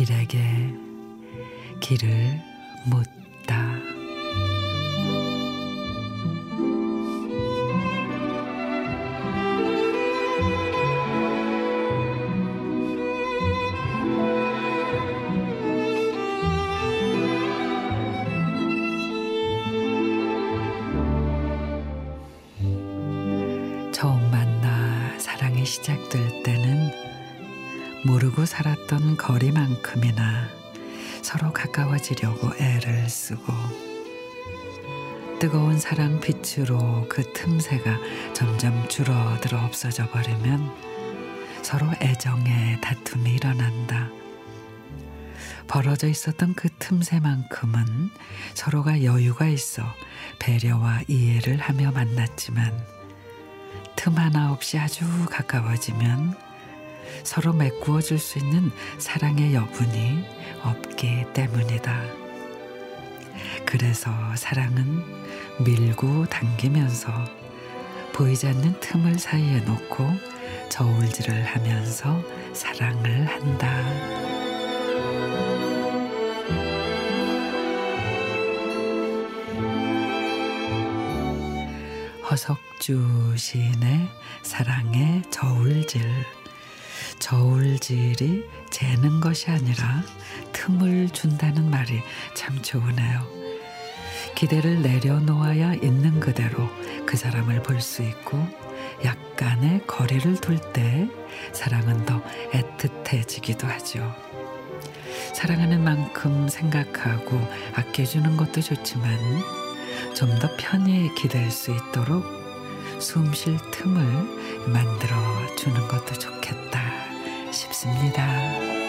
길에게 길을 묻 사랑이 시작될 때는 모르고 살았던 거리만큼이나 서로 가까워지려고 애를 쓰고 뜨거운 사랑 빛으로 그 틈새가 점점 줄어들어 없어져 버리면 서로 애정의 다툼이 일어난다. 벌어져 있었던 그 틈새만큼은 서로가 여유가 있어 배려와 이해를 하며 만났지만 틈 하나 없이 아주 가까워지면 서로 메꾸어 줄 수 있는 사랑의 여분이 없기 때문이다. 그래서 사랑은 밀고 당기면서 보이지 않는 틈을 사이에 놓고 저울질을 하면서 사랑을 한다. 허석주 시인의 사랑의 저울질. 저울질이 재는 것이 아니라 틈을 준다는 말이 참 좋으네요. 기대를 내려놓아야 있는 그대로 그 사람을 볼 수 있고 약간의 거리를 둘 때 사랑은 더 애틋해지기도 하죠. 사랑하는 만큼 생각하고 아껴주는 것도 좋지만 좀 더 편히 기댈 수 있도록 숨 쉴 틈을 만들어 주는 것도 좋겠다 싶습니다.